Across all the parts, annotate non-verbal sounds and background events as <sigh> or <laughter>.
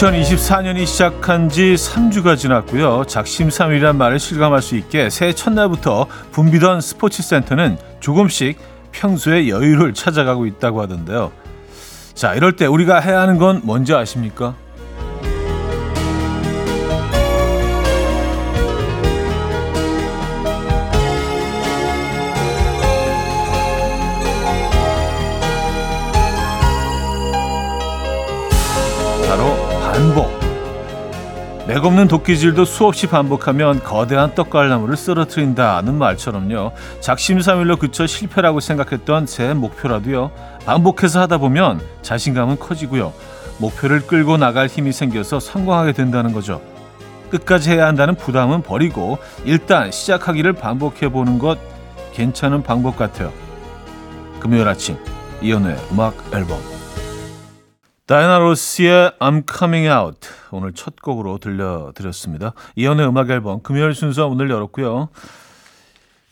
2024년이 시작한 지 3주가 지났고요. 작심삼일이란 말을 실감할 수 있게 새해 첫날부터 붐비던 스포츠 센터는 조금씩 평소의 여유를 찾아가고 있다고 하던데요. 자, 이럴 때 우리가 해야 하는 건 뭔지 아십니까? 맥없는 도끼질도 수없이 반복하면 거대한 떡갈나무를 쓰러뜨린다는 말처럼요. 작심삼일로 그쳐 실패라고 생각했던 제 목표라도요. 반복해서 하다 보면 자신감은 커지고요. 목표를 끌고 나갈 힘이 생겨서 성공하게 된다는 거죠. 끝까지 해야 한다는 부담은 버리고 일단 시작하기를 반복해 보는 것 괜찮은 방법 같아요. 금요일 아침 이연우의 음악 앨범 다이나 로스의 I'm Coming Out 오늘 첫 곡으로 들려드렸습니다. 이연의 음악 앨범 금요일 순서 오늘 열었고요.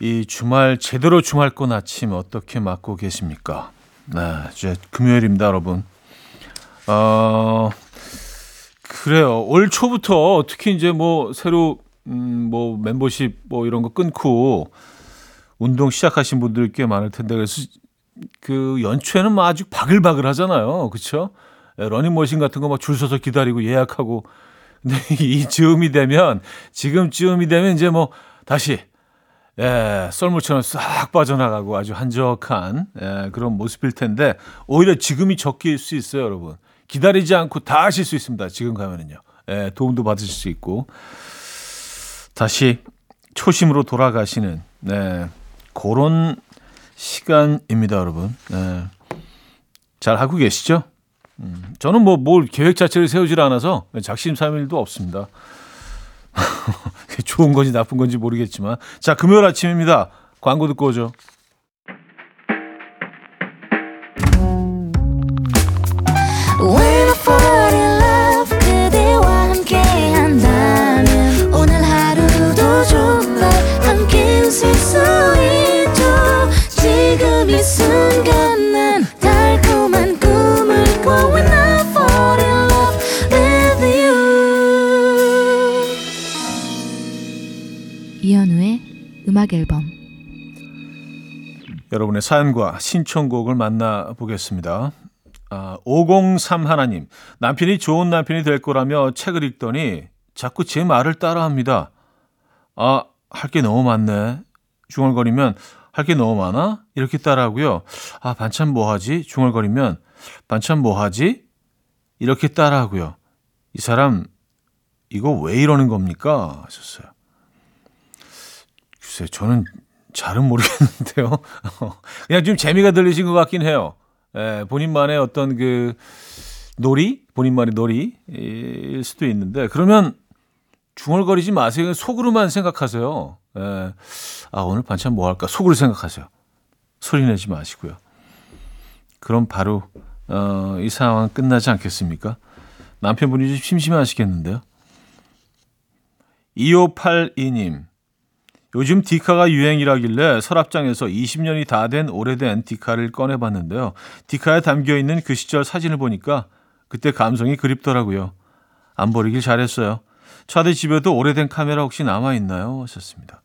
이 주말 제대로 주말권 아침 어떻게 맞고 계십니까? 네, 이제 금요일입니다, 여러분. 어, 그래요. 올 초부터 특히 이제 뭐 새로 음, 뭐 멤버십 뭐 이런 거 끊고 운동 시작하신 분들 꽤 많을 텐데 그래서 그 연초에는 뭐 아주 바글바글 하잖아요. 그렇죠? 러닝머신 같은 거 막 줄 서서 기다리고 예약하고 근데 <laughs> 이 즈음이 되면 지금 즈음이 되면 이제 뭐 다시 예, 썰물처럼 싹 빠져나가고 아주 한적한 예, 그런 모습일 텐데 오히려 지금이 적기일 수 있어요, 여러분. 기다리지 않고 다 하실 수 있습니다. 지금 가면은요. 예, 도움도 받으실 수 있고 다시 초심으로 돌아가시는 네, 그런 시간입니다, 여러분. 네. 잘 하고 계시죠? 음, 저는 뭐 뭘 계획 자체를 세우질 않아서 작심삼일도 없습니다. <laughs> 좋은 건지 나쁜 건지 모르겠지만 자 금요일 아침입니다. 광고 듣고 오죠. 이 음악 앨범 여러분의 사연과 신청곡을 만나보겠습니다. 아, 503 하나님 남편이 좋은 남편이 될 거라며 책을 읽더니 자꾸 제 말을 따라합니다. 아, 할 게 너무 많네. 중얼거리면 할 게 너무 많아? 이렇게 따라하고요. 아, 반찬 뭐 하지? 중얼거리면 반찬 뭐 하지? 이렇게 따라하고요. 이 사람 이거 왜 이러는 겁니까? 하셨어요. 글쎄, 저는 잘은 모르겠는데요. <laughs> 그냥 좀 재미가 들리신 것 같긴 해요. 예, 본인만의 어떤 그 놀이, 본인만의 놀이일 수도 있는데, 그러면 중얼거리지 마세요. 속으로만 생각하세요. 예, 아, 오늘 반찬 뭐 할까? 속으로 생각하세요. 소리 내지 마시고요. 그럼 바로, 어, 이 상황 끝나지 않겠습니까? 남편분이 좀 심심하시겠는데요. 2582님. 요즘 디카가 유행이라길래 서랍장에서 20년이 다 된 오래된 디카를 꺼내봤는데요. 디카에 담겨 있는 그 시절 사진을 보니까 그때 감성이 그립더라고요. 안 버리길 잘했어요. 차대 집에도 오래된 카메라 혹시 남아 있나요? 하셨습니다.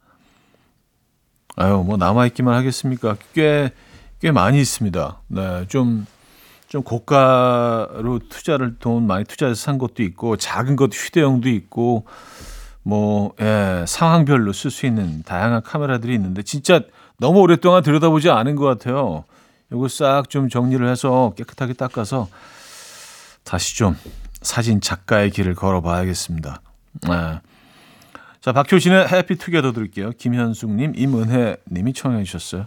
아유, 뭐 남아 있기만 하겠습니까? 꽤, 꽤 많이 있습니다. 네, 좀, 좀 고가로 투자를, 돈 많이 투자해서 산 것도 있고, 작은 것 휴대용도 있고, 뭐, 예, 상황별로 쓸 수 있는 다양한 카메라들이 있는데 진짜 너무 오랫동안 들여다보지 않은 것 같아요. 이거 싹 좀 정리를 해서 깨끗하게 닦아서 다시 좀 사진 작가의 길을 걸어봐야겠습니다. 예. 자, 박효신의 해피 투게더 들을게요. 김현숙님, 임은혜 님이 청해 주셨어요.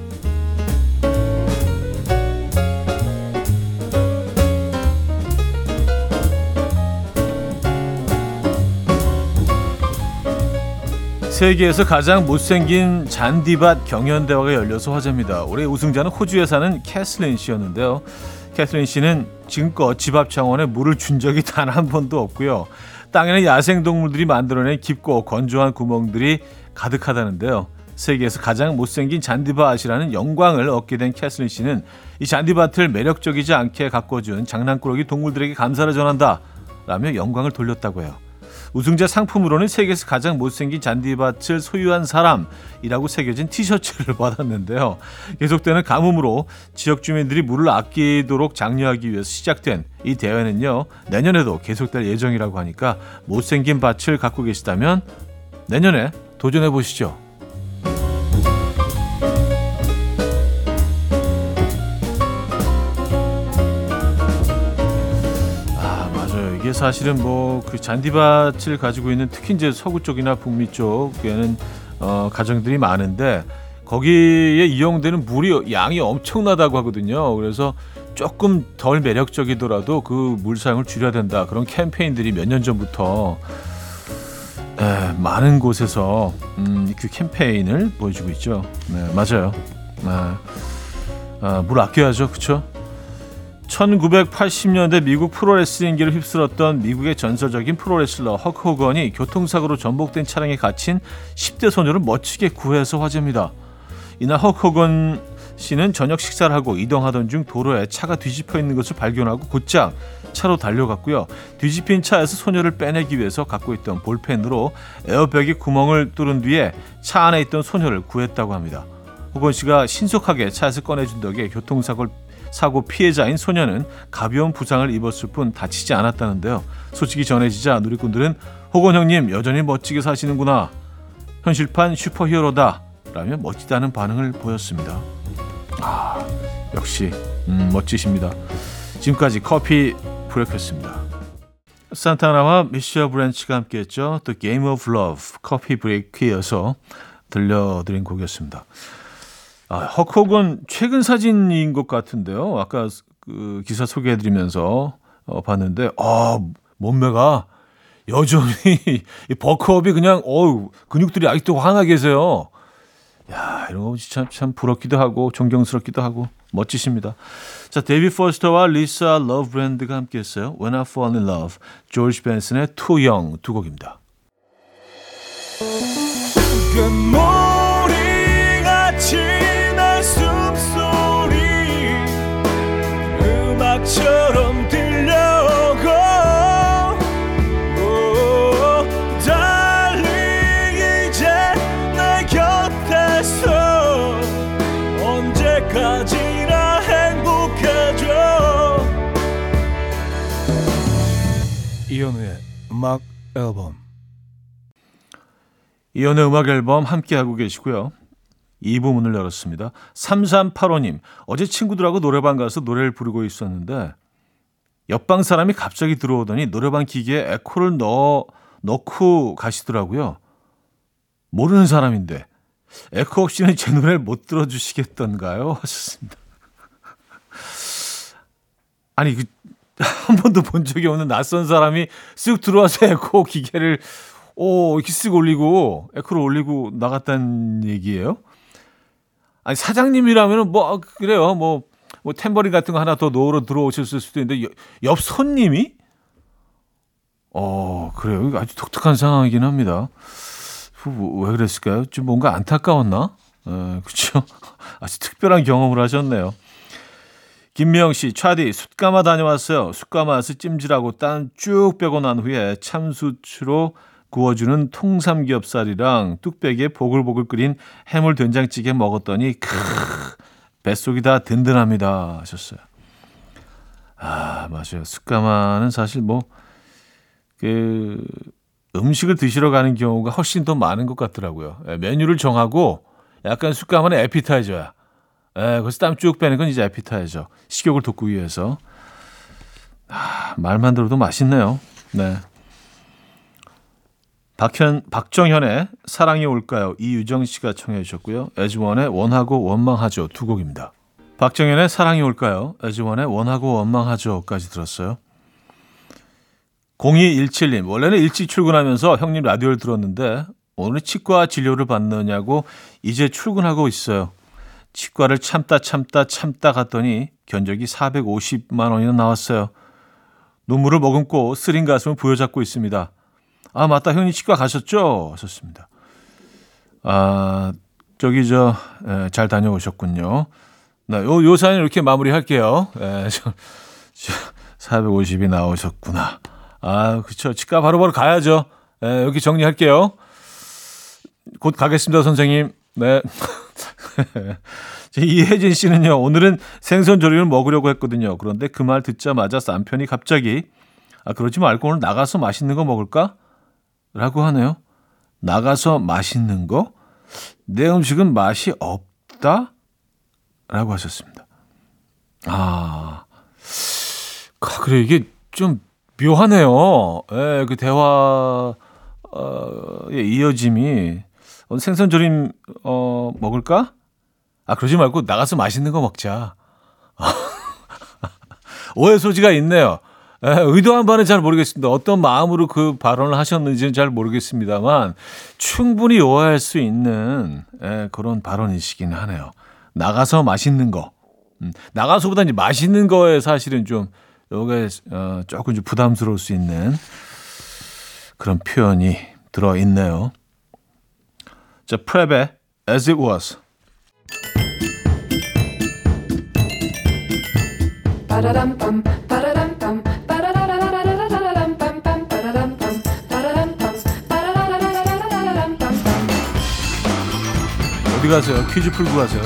세계에서 가장 못생긴 잔디밭 경연대회가 열려서 화제입니다. 올해 우승자는 호주에 사는 캐슬린 씨였는데요. 캐슬린 씨는 지금껏 집 앞 정원에 물을 준 적이 단 한 번도 없고요. 땅에는 야생동물들이 만들어낸 깊고 건조한 구멍들이 가득하다는데요. 세계에서 가장 못생긴 잔디밭이라는 영광을 얻게 된 캐슬린 씨는 이 잔디밭을 매력적이지 않게 가꿔준 장난꾸러기 동물들에게 감사를 전한다 라며 영광을 돌렸다고 해요. 우승자 상품으로는 세계에서 가장 못생긴 잔디밭을 소유한 사람이라고 새겨진 티셔츠를 <laughs> 받았는데요. 계속되는 가뭄으로 지역 주민들이 물을 아끼도록 장려하기 위해서 시작된 이 대회는요. 내년에도 계속될 예정이라고 하니까 못생긴 밭을 갖고 계시다면 내년에 도전해 보시죠. 사실은 뭐 그 잔디밭을 가지고 있는 특히 이제 서구 쪽이나 북미 쪽에는 어, 가정들이 많은데 거기에 이용되는 물이 양이 엄청나다고 하거든요. 그래서 조금 덜 매력적이더라도 그 물 사용을 줄여야 된다. 그런 캠페인들이 몇 년 전부터 에, 많은 곳에서 음, 그 캠페인을 보여주고 있죠. 네, 맞아요. 네. 아, 물 아껴야죠. 그렇죠? 1980년대 미국 프로레슬링기를 휩쓸었던 미국의 전설적인 프로레슬러 헉 호건이 교통사고로 전복된 차량에 갇힌 10대 소녀를 멋지게 구해서 화제입니다. 이날 헉 호건 씨는 저녁 식사를 하고 이동하던 중 도로에 차가 뒤집혀 있는 것을 발견하고 곧장 차로 달려갔고요. 뒤집힌 차에서 소녀를 빼내기 위해서 갖고 있던 볼펜으로 에어백의 구멍을 뚫은 뒤에 차 안에 있던 소녀를 구했다고 합니다. 호건 씨가 신속하게 차에서 꺼내준 덕에 교통사고를 사고 피해자인 소녀는 가벼운 부상을 입었을 뿐 다치지 않았다는데요. 소식이 전해지자 누리꾼들은 호건 형님 여전히 멋지게 사시는구나. 현실판 슈퍼히어로다. 라며 멋지다는 반응을 보였습니다. 아, 역시 음, 멋지십니다. 지금까지 Coffee Break였습니다. 산타나와 미셸 브랜치가 함께했죠. The Game of Love Coffee Break에서 들려드린 곡이었습니다. 아, 헐크 호건 최근 사진인 것 같은데요. 아까 그 기사 소개해드리면서 어, 봤는데, 아, 몸매가 여전히 <laughs> 이 bulk up이 그냥 어우 근육들이 아직도 화나 계세요. 야 이런 거 참 참 부럽기도 하고 존경스럽기도 하고 멋지십니다. 자 데이빗 포스터와 리사 러브랜드가 함께했어요. When I Fall in Love, 조지 벤슨의 Too Young 두 곡입니다. 이현우의 음악 앨범 이현우의 음악 앨범 함께하고 계시고요. 2부 문을 열었습니다. 3385님, 어제 친구들하고 노래방 가서 노래를 부르고 있었는데 옆방 사람이 갑자기 들어오더니 노래방 기계에 에코를 넣어 넣고 가시더라고요. 모르는 사람인데 에코 없이는 제 노래를 못 들어주시겠던가요? 하셨습니다. 아니 그, <laughs> 한 번도 본 적이 없는 낯선 사람이 쓱 들어와서 에코 기계를 오 이렇게 쓱 올리고 에코를 올리고 나갔다는 얘기예요? 아니 사장님이라면은 뭐 그래요. 뭐. 뭐 템버린 같은 거 하나 더 놓으러 들어오셨을 수도 있는데 옆 손님이? 어 그래요. 아주 독특한 상황이긴 합니다. 왜 그랬을까요? 좀 뭔가 안타까웠나? 에, 그렇죠 <laughs> 아주 특별한 경험을 하셨네요 김미영 씨 차디 숯가마 다녀왔어요 숯가마에서 찜질하고 땀 쭉 빼고 난 후에 참수추로 구워주는 통삼겹살이랑 뚝배기에 보글보글 끓인 해물 된장찌개 먹었더니 크 뱃속이 다 든든합니다 하셨어요. 아 맞아요. 숯가마는 사실 뭐 그 음식을 드시러 가는 경우가 훨씬 더 많은 것 같더라고요. 예, 메뉴를 정하고 약간 숯가마는 에피타이저야. 예, 그래서 땀 쭉 빼는 건 이제 에피타이저. 식욕을 돋구 위해서. 아, 말만 들어도 맛있네요. 네. 박현, 박정현의 사랑이 올까요? 이유정 씨가 청해 주셨고요. 에즈원의 원하고 원망하죠 두 곡입니다. 박정현의 사랑이 올까요? 에즈원의 원하고 원망하죠까지 들었어요. 0217님 원래는 일찍 출근하면서 형님 라디오를 들었는데 오늘 치과 진료를 받느냐고 이제 출근하고 있어요. 치과를 참다 참다 참다 갔더니 견적이 450만 원이나 나왔어요. 눈물을 머금고 쓰린 가슴을 부여잡고 있습니다. 아, 맞다. 형님 치과 가셨죠? 하셨습니다. 아, 저기, 저, 에, 잘 다녀오셨군요. 네, 요, 요 사연 이렇게 마무리할게요. 에, 저, 저, 450이 나오셨구나. 아, 그쵸. 치과 바로바로 바로 가야죠. 에, 여기 정리할게요. 곧 가겠습니다, 선생님. 네. <laughs> 이혜진 씨는요, 오늘은 생선 조림을 먹으려고 했거든요. 그런데 그 말 듣자마자 남편이 갑자기, 아, 그러지 말고 오늘 나가서 맛있는 거 먹을까? 라고 하네요. 나가서 맛있는 거? 내 음식은 맛이 없다? 라고 하셨습니다. 아, 그래, 이게 좀 묘하네요. 예, 그 대화, 어, 예, 이어짐이. 생선 조림, 어, 먹을까? 아, 그러지 말고 나가서 맛있는 거 먹자. <laughs> 오해 소지가 있네요. 에, 의도한 바는 잘 모르겠습니다. 어떤 마음으로 그 발언을 하셨는지는 잘 모르겠습니다만 충분히 오해할 수 있는 에, 그런 발언이시긴 하네요. 나가서 맛있는 거. 음, 나가서보다 이제 맛있는 거에 사실은 좀 요게 어, 조금 좀 부담스러울 수 있는 그런 표현이 들어 있네요. 자, 프랩의 As It Was. 어디 가세요? 퀴즈 풀고 가세요.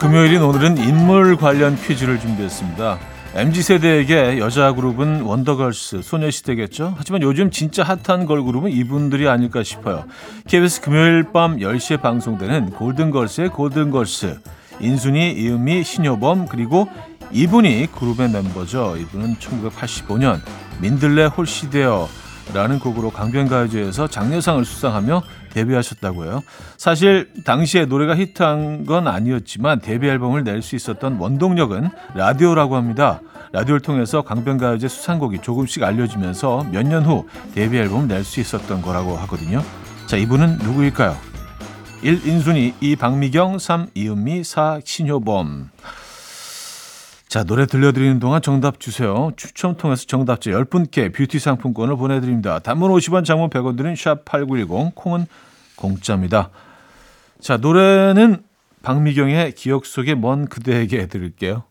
금요일인 오늘은 인물 관련 퀴즈를 준비했습니다. MZ세대에게 여자 그룹은 원더걸스, 소녀시대겠죠? 하지만 요즘 진짜 핫한 걸그룹은 이분들이 아닐까 싶어요. KBS 금요일 밤 10시에 방송되는 골든걸스의 골든걸스, 인순이, 이은미, 신효범, 그리고 이분이 그룹의 멤버죠. 이분은 1985년 민들레 홀시데어 라는 곡으로 강변가요제에서 장려상을 수상하며 데뷔하셨다고 해요. 사실 당시에 노래가 히트한 건 아니었지만 데뷔 앨범을 낼 수 있었던 원동력은 라디오라고 합니다. 라디오를 통해서 강변가요제 수상곡이 조금씩 알려지면서 몇 년 후 데뷔 앨범을 낼 수 있었던 거라고 하거든요. 자, 이분은 누구일까요? 1. 인순이, 2. 박미경, 3. 이은미, 4. 신효범. 자, 노래 들려드리는 동안 정답 주세요. 추첨 통해서 정답자 10분께 뷰티 상품권을 보내드립니다. 단문 50원, 장문 100원 드린 샵8910, 콩은 공짜입니다. 자, 노래는 박미경의 기억 속의 먼 그대에게 드릴게요.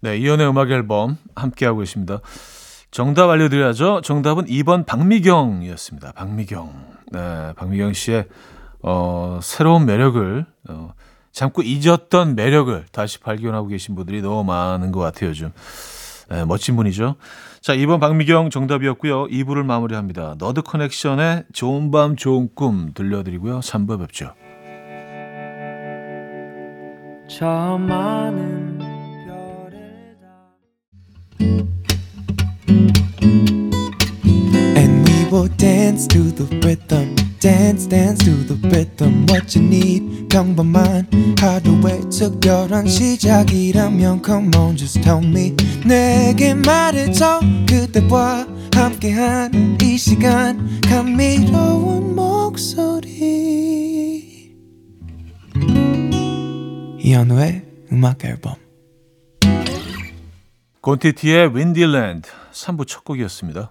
네, 이연의 음악 앨범 함께하고 계십니다. 정답 알려드려야죠. 정답은 2번 박미경이었습니다. 박미경. 네, 박미경 씨의 어, 새로운 매력을 어, 참고 잊었던 매력을 다시 발견하고 계신 분들이 너무 많은 것 같아요. 요즘 네, 멋진 분이죠. 자, 2번 박미경 정답이었고요. 2부를 마무리합니다. 너드 커넥션의 좋은 밤 좋은 꿈 들려드리고요. 3부 뵙죠. 저 많은 별을 다 And we will dance to the rhythm dance dance to the rhythm what you need. 평범한 하루의 특별한 시작이라면 come on just tell me. 내게 말해줘. 그대와 함께한 이 시간. 감미로운 목소리. 이현우의 음악 앨범. 곤티티의 Windy Land 3부 첫 곡이었습니다.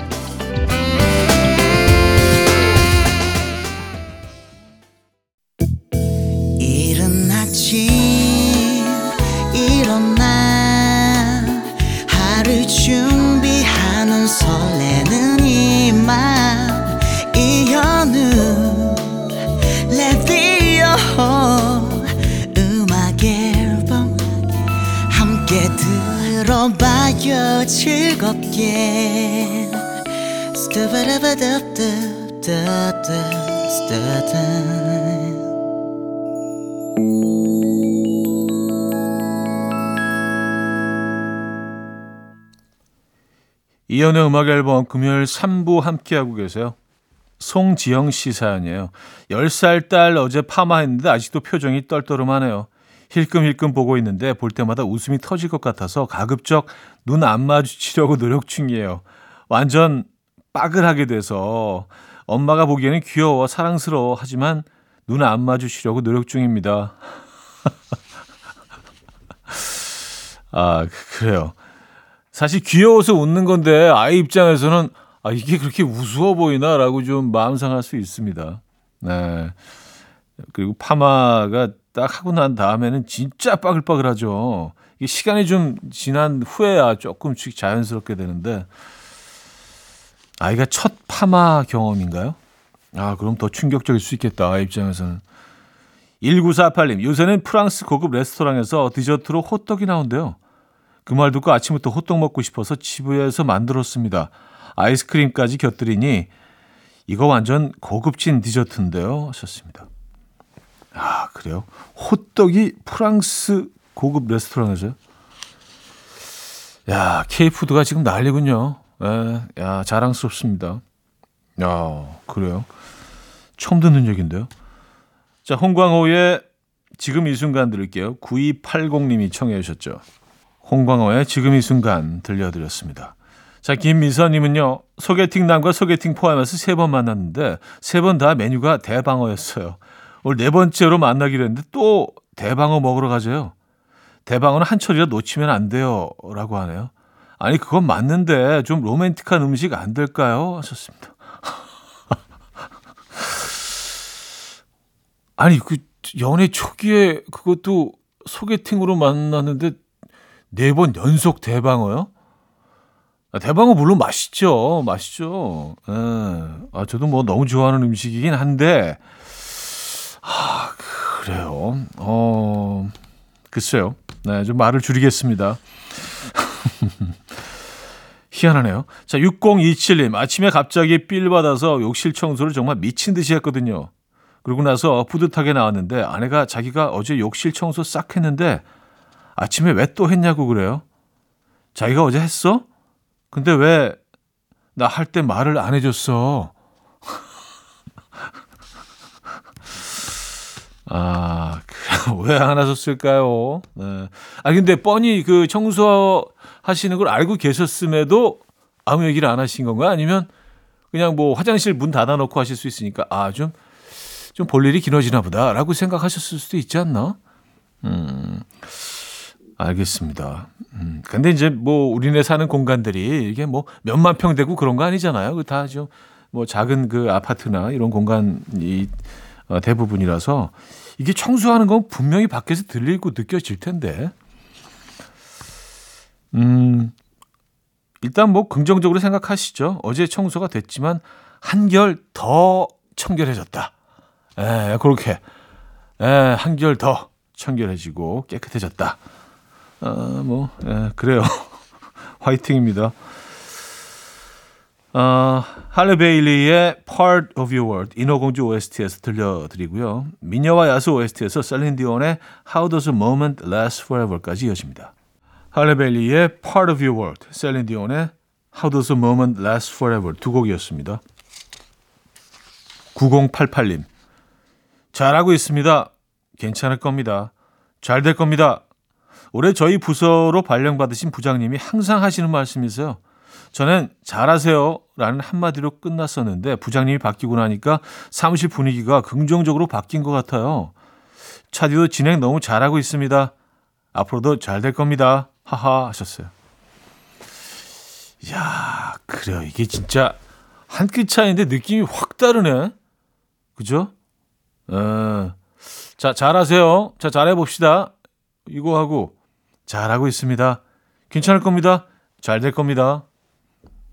이연의 음악 앨범 금요일 3부 함께하고 계세요. 송지영 씨 사연이에요. 10살 딸 어제 파마했는데 아직도 표정이 떨떠름하네요. 힐끔힐끔 보고 있는데 볼 때마다 웃음이 터질 것 같아서 가급적 눈 안 마주치려고 노력 중이에요. 완전 빠글하게 돼서 엄마가 보기에는 귀여워 사랑스러워 하지만 눈 안 마주치려고 노력 중입니다. <laughs> 아 그래요. 사실 귀여워서 웃는 건데 아이 입장에서는 아 이게 그렇게 우스워 보이나라고 좀 마음 상할 수 있습니다. 네. 그리고 파마가 딱 하고 난 다음에는 진짜 빠글빠글하죠. 이게 시간이 좀 지난 후에야 조금씩 자연스럽게 되는데 아이가 첫 파마 경험인가요? 아, 그럼 더 충격적일 수 있겠다. 입장에서는. 1948님, 요새는 프랑스 고급 레스토랑에서 디저트로 호떡이 나온대요. 그 말 듣고 아침부터 호떡 먹고 싶어서 집에서 만들었습니다. 아이스크림까지 곁들이니 이거 완전 고급진 디저트인데요. 하셨습니다. 아, 그래요? 호떡이 프랑스 고급 레스토랑에서요? 야, 케이푸드가 지금 난리군요. 에, 예, 야, 자랑스럽습니다. 야, 그래요? 처음 듣는 얘기인데요. 자, 홍광호의 지금 이 순간 들을게요. 9280님이 청해 주셨죠. 홍광호의 지금 이 순간 들려드렸습니다. 자, 김미선님은요, 소개팅 남과 소개팅 포함해서 세 번 만났는데, 세 번 다 메뉴가 대방어였어요. 오늘 네 번째로 만나기로 했는데 또 대방어 먹으러 가세요. 대방어는 한철이라 놓치면 안 돼요. 라고 하네요. 아니, 그건 맞는데 좀 로맨틱한 음식 안 될까요? 하셨습니다. <laughs> 아니, 그 연애 초기에 그것도 소개팅으로 만났는데 네 번 연속 대방어요? 아, 대방어 물론 맛있죠. 맛있죠. 예. 아, 저도 뭐 너무 좋아하는 음식이긴 한데, 아, 그래요. 어, 글쎄요. 네, 좀 말을 줄이겠습니다. <laughs> 희한하네요. 자, 6027님. 아침에 갑자기 삘 받아서 욕실 청소를 정말 미친 듯이 했거든요. 그러고 나서 뿌듯하게 나왔는데 아내가 자기가 어제 욕실 청소 싹 했는데 아침에 왜 또 했냐고 그래요. 자기가 어제 했어? 근데 왜 나 할 때 말을 안 해줬어? <laughs> 아, 왜 안 하셨을까요? 네. 아, 근데 뻔히 그 청소 하시는 걸 알고 계셨음에도 아무 얘기를 안 하신 건가요? 아니면 그냥 뭐 화장실 문 닫아놓고 하실 수 있으니까 아, 좀, 좀 볼 일이 길어지나 보다 라고 생각하셨을 수도 있지 않나? 음, 알겠습니다. 음, 근데 이제 뭐 우리네 사는 공간들이 이게 뭐 몇만 평 되고 그런 거 아니잖아요. 그 다 좀 뭐 작은 그 아파트나 이런 공간이 어, 대부분이라서 이게 청소하는 건 분명히 밖에서 들리고 느껴질 텐데. 음, 일단 뭐 긍정적으로 생각하시죠. 어제 청소가 됐지만 한결 더 청결해졌다. 에, 그렇게. 에, 한결 더 청결해지고 깨끗해졌다. 어, 뭐, 에, 그래요. <laughs> 화이팅입니다. 어, 할리 베일리의 Part of Your World 인어공주 OST에서 들려드리고요. 미녀와 야수 OST에서 셀린 디온의 How Does a Moment Last Forever까지 이어집니다. 할리 베일리의 Part of Your World, 셀린 디온의 How Does a Moment Last Forever 두 곡이었습니다. 9088님 잘하고 있습니다. 괜찮을 겁니다. 잘 될 겁니다. 올해 저희 부서로 발령받으신 부장님이 항상 하시는 말씀이세요. 전엔 잘하세요 라는 한마디로 끝났었는데 부장님이 바뀌고 나니까 사무실 분위기가 긍정적으로 바뀐 것 같아요. 차디도 진행 너무 잘하고 있습니다. 앞으로도 잘 될 겁니다. 하하 하셨어요. 야 그래요. 이게 진짜 한 끗 차이인데 느낌이 확 다르네. 그죠? 어, 자, 잘하세요. 자, 잘해 봅시다. 이거 하고, 잘하고 있습니다. 괜찮을 겁니다. 잘 될 겁니다.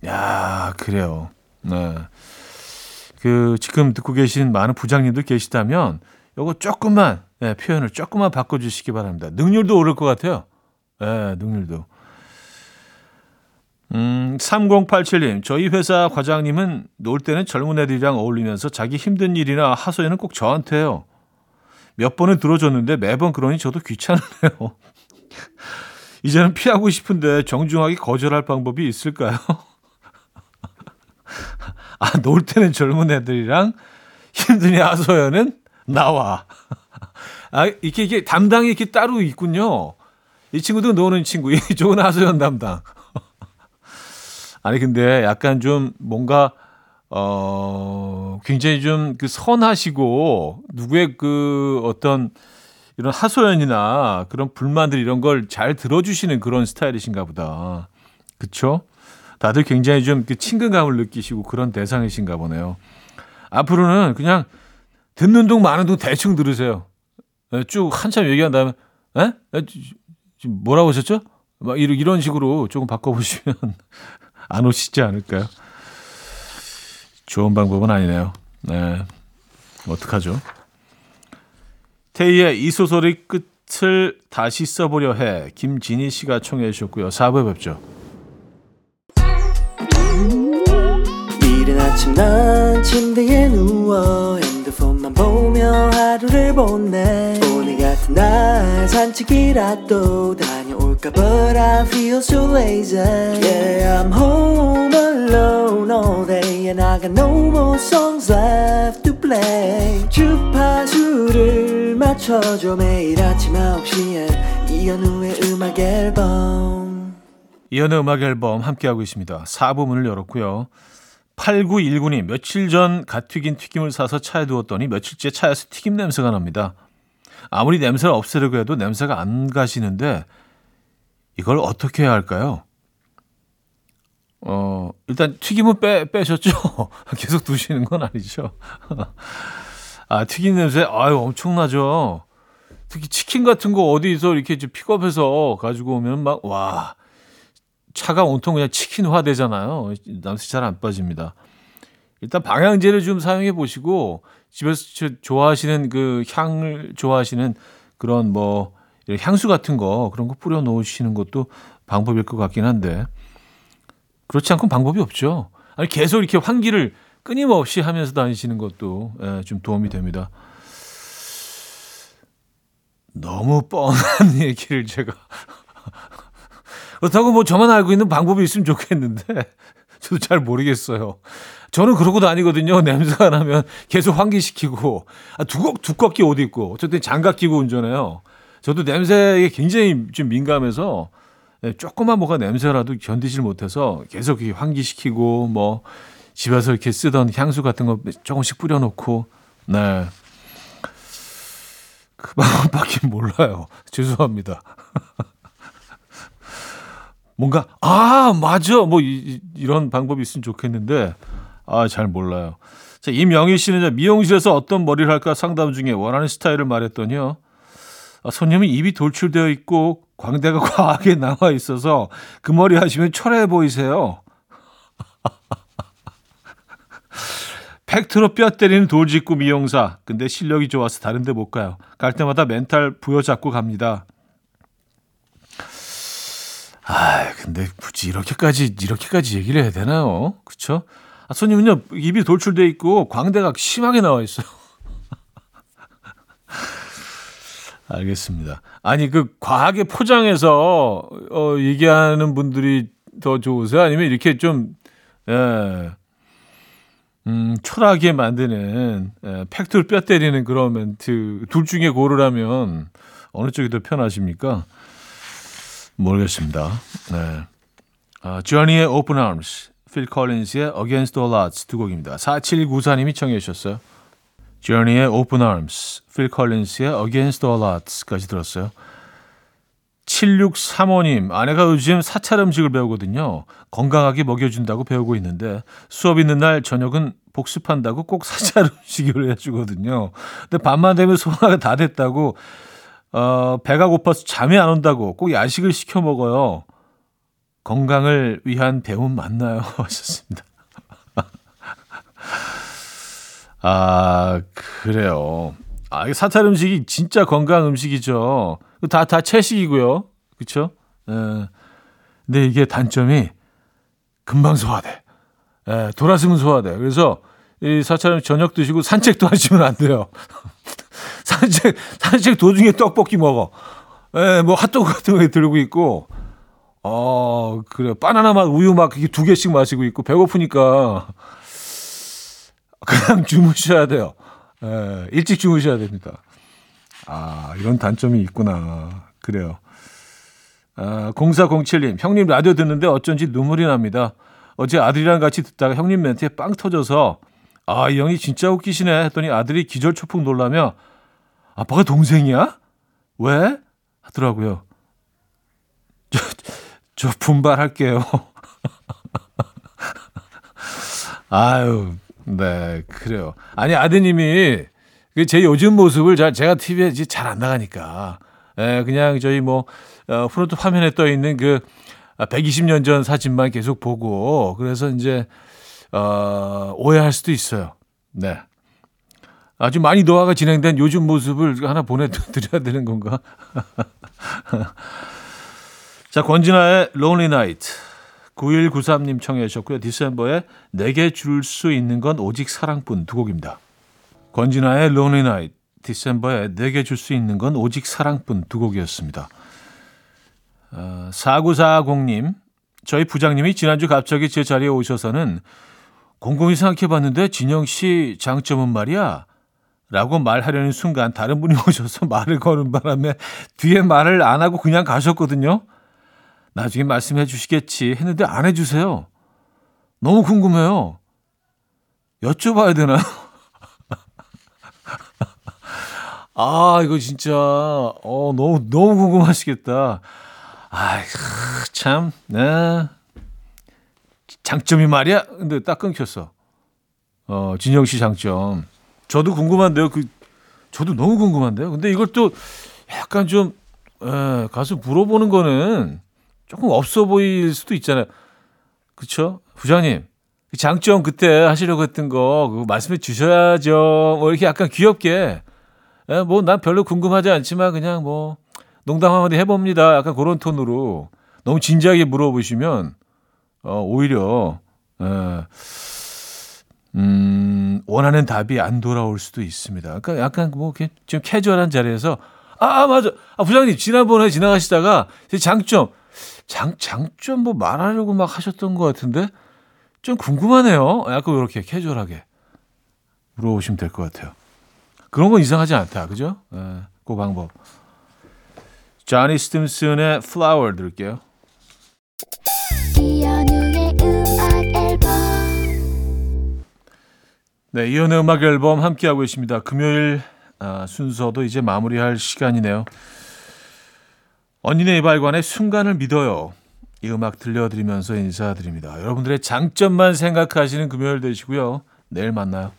야, 그래요. 네. 그, 지금 듣고 계신 많은 부장님들 계시다면, 요거 조금만, 네, 표현을 조금만 바꿔 주시기 바랍니다. 능률도 오를 것 같아요. 네, 능률도. 음, 3087님, 저희 회사 과장님은 놀 때는 젊은 애들이랑 어울리면서 자기 힘든 일이나 하소연은 꼭 저한테 해요. 몇 번을 들어줬는데 매번 그러니 저도 귀찮으네요. <laughs> 이제는 피하고 싶은데 정중하게 거절할 방법이 있을까요? <laughs> 아, 놀 때는 젊은 애들이랑 힘드니 하소연은 나와. <laughs> 아, 이렇게, 이게 담당이 이렇게 따로 있군요. 이 친구도 노는 친구, 이쪽은 하소연 담당. 아니, 근데 약간 좀 뭔가, 어, 굉장히 좀 그 선하시고, 누구의 그 어떤 이런 하소연이나 그런 불만들 이런 걸 잘 들어주시는 그런 스타일이신가 보다. 그쵸? 다들 굉장히 좀 그 친근감을 느끼시고 그런 대상이신가 보네요. 앞으로는 그냥 듣는 동 많은 동 대충 들으세요. 예, 쭉 한참 얘기한 다음에, 에? 에? 지금 뭐라고 하셨죠? 막 이런, 이런 식으로 조금 바꿔보시면 <laughs> 안 오시지 않을까요? 좋은 방법은 아니네요. 네. 어떡하죠? 태희의 이 소설의 끝을 다시 써보려 해. 김진희 씨가 청해 주셨고요. 4부에 뵙죠. 이른 아침 난 침대에 누워 핸드폰만 보며 하루를 보내 오늘 날 산책이라도 다녀올까 But I feel so lazy Yeah I'm home alone all day And I got no more songs left to play 주파수를 맞춰줘 매일 아침 9시에 이현우의 음악 앨범 이연의 음악 앨범 함께하고 있습니다. 4부 문을 열었고요. 8919님, 며칠 전 갓 튀긴 튀김을 사서 차에 두었더니 며칠째 차에서 튀김 냄새가 납니다. 아무리 냄새를 없애려고 해도 냄새가 안 가시는데 이걸 어떻게 해야 할까요? 어, 일단 튀김은 빼, 빼셨죠? <laughs> 계속 두시는 건 아니죠? <laughs> 아, 튀김 냄새, 아유, 엄청나죠? 특히 치킨 같은 거 어디서 이렇게 좀 픽업해서 가지고 오면 막, 와, 차가 온통 그냥 치킨화 되잖아요. 냄새 잘 안 빠집니다. 일단 방향제를 좀 사용해 보시고 집에서 좋아하시는 그 향을 좋아하시는 그런 뭐 향수 같은 거 그런 거 뿌려 놓으시는 것도 방법일 것 같긴 한데 그렇지 않고 방법이 없죠. 아니 계속 이렇게 환기를 끊임없이 하면서 다니시는 것도 예, 좀 도움이 됩니다. 너무 뻔한 <laughs> 얘기를 제가 그렇다고 뭐 저만 알고 있는 방법이 있으면 좋겠는데 저도 잘 모르겠어요. 저는 그러고 다니거든요. <laughs> 냄새가 나면 계속 환기시키고 아, 두껍 두껍게 옷 입고 어쨌든 장갑 끼고 운전해요. 저도 냄새에 굉장히 좀 민감해서 네, 조그만 뭐가 냄새라도 견디질 못해서 계속 환기시키고 뭐 집에서 이렇게 쓰던 향수 같은 거 조금씩 뿌려놓고 네. 그 방법밖에 <laughs> 몰라요. 죄송합니다. <laughs> 뭔가 아 맞아 뭐 이, 런 방법이 있으면 좋겠는데 아 잘 몰라요. 자 임영희 씨는 미용실에서 어떤 머리를 할까 상담 중에 원하는 스타일을 말했더니요. 아, 손님이 입이 돌출되어 있고 광대가 <laughs> 과하게 나와 있어서 그 머리 하시면 초라해 보이세요. <laughs> 팩트로 뼈 때리는 돌직구 미용사. 근데 실력이 좋아서 다른 데 못 가요. 갈 때마다 멘탈 부여잡고 갑니다. 아, 근데 굳이 이렇게까지 이렇게까지 얘기를 해야 되나요? 그렇죠? 아, 손님은요 입이 돌출돼 있고 광대가 심하게 나와 있어요. <laughs> 알겠습니다. 아니 그 과하게 포장해서 어, 얘기하는 분들이 더 좋으세요? 아니면 이렇게 좀 예, 음, 초라하게 만드는 예, 팩트를 뼈 때리는 그런 멘트 둘 중에 고르라면 어느 쪽이 더 편하십니까? 모르겠습니다. 네. 어, Journey의 Open Arms, 필 컬린스의 Against All Odds 두 곡입니다. 4794님이 청해 주셨어요. Journey의 Open Arms, 필 컬린스의 Against All Odds까지 들었어요. 7635님, 아내가 요즘 사찰 음식을 배우거든요. 건강하게 먹여준다고 배우고 있는데 수업 있는 날 저녁은 복습한다고 꼭 사찰 <laughs> 음식을 해주거든요. 근데 밤만 되면 소화가 다 됐다고 어, 배가 고파서 잠이 안 온다고 꼭 야식을 시켜 먹어요. 건강을 위한 배움 맞나요? <laughs> 하셨습니다. 아, 그래요. 아, 이 사찰 음식이 진짜 건강 음식이죠. 다, 다 채식이고요. 그쵸? 예. 근데 이게 단점이 금방 소화돼. 예, 돌아서면 소화돼. 그래서 이 사찰은 저녁 드시고 산책도 <laughs> 하시면 안 돼요. 산책, 산책 도중에 떡볶이 먹어. 예, 뭐 핫도그 같은 거 들고 있고, 어, 그래. 바나나 맛 우유 막 이렇게 두 개씩 마시고 있고, 배고프니까 그냥 주무셔야 돼요. 예, 일찍 주무셔야 됩니다. 아, 이런 단점이 있구나. 그래요. 아, 0407님, 형님 라디오 듣는데 어쩐지 눈물이 납니다. 어제 아들이랑 같이 듣다가 형님 멘트에 빵 터져서 아, 이 형이 진짜 웃기시네 했더니 아들이 기절초풍 놀라며 아빠가 동생이야? 왜? 하더라고요. 저, 저 분발할게요. 아유, 네, 그래요. 아니, 아드님이 그제 요즘 모습을 잘, 제가 TV에 잘 안 나가니까. 예, 그냥 저희 뭐, 어, 프론트 화면에 떠 있는 그 120년 전 사진만 계속 보고, 그래서 이제, 어, 오해할 수도 있어요. 네. 아주 많이 노화가 진행된 요즘 모습을 하나 보내드려야 되는 건가? <laughs> 자, 권진아의 Lonely Night. 9193님 청해 주셨고요. 디셈버에 내게 줄 수 있는 건 오직 사랑뿐 두 곡입니다. 권진아의 Lonely Night, 디셈버에 내게 줄 수 있는 건 오직 사랑뿐 두 곡이었습니다. 어, 4940님, 저희 부장님이 지난주 갑자기 제 자리에 오셔서는 곰곰이 생각해봤는데 진영 씨 장점은 말이야. 라고 말하려는 순간 다른 분이 <laughs> 오셔서 말을 거는 바람에 뒤에 말을 안 하고 그냥 가셨거든요. 나중에 말씀해 주시겠지 했는데 안 해주세요. 너무 궁금해요. 여쭤봐야 되나요? <laughs> 아, 이거 진짜, 어, 너무, 너무 궁금하시겠다. 아이, 참, 네. 장점이 말이야? 근데 딱 끊겼어. 어, 진영 씨 장점. 저도 궁금한데요. 그, 저도 너무 궁금한데요. 근데 이걸 또 약간 좀, 에, 가서 물어보는 거는 조금 없어 보일 수도 있잖아요. 그쵸? 부장님, 그 장점 그때 하시려고 했던 거, 말씀해 주셔야죠. 뭐 이렇게 약간 귀엽게. 에, 뭐, 난 별로 궁금하지 않지만 그냥 뭐, 농담 한마디 해봅니다. 약간 그런 톤으로 너무 진지하게 물어보시면, 어, 오히려, 에, 음, 원하는 답이 안 돌아올 수도 있습니다. 그러니까 약간 뭐, 이렇게 좀 캐주얼한 자리에서, 아, 아 맞아. 아, 부장님, 지난번에 지나가시다가 제 장점, 장, 장점 뭐 말하려고 막 하셨던 것 같은데, 좀 궁금하네요. 약간 이렇게 캐주얼하게 물어보시면 될 것 같아요. 그런 건 이상하지 않다. 그죠? 예, 그 방법. 자니 스팀슨의 Flower 들을게요. 네, 이연의 음악 앨범 함께하고 있습니다. 금요일 아, 순서도 이제 마무리할 시간이네요. 언니네 이발관의 순간을 믿어요. 이 음악 들려드리면서 인사드립니다. 여러분들의 장점만 생각하시는 금요일 되시고요. 내일 만나요.